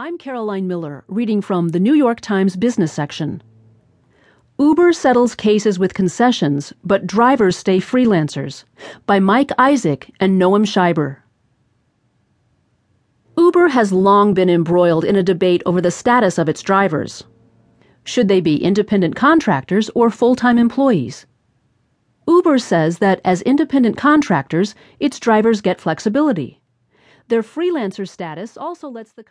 I'm Caroline Miller, reading from the New York Times business section. Uber settles cases with concessions, but drivers stay freelancers by Mike Isaac and Noam Scheiber. Uber has long been embroiled in a debate over the status of its drivers. Should they be independent contractors or full time employees? Uber says that as independent contractors, its drivers get flexibility. Their freelancer status also lets the company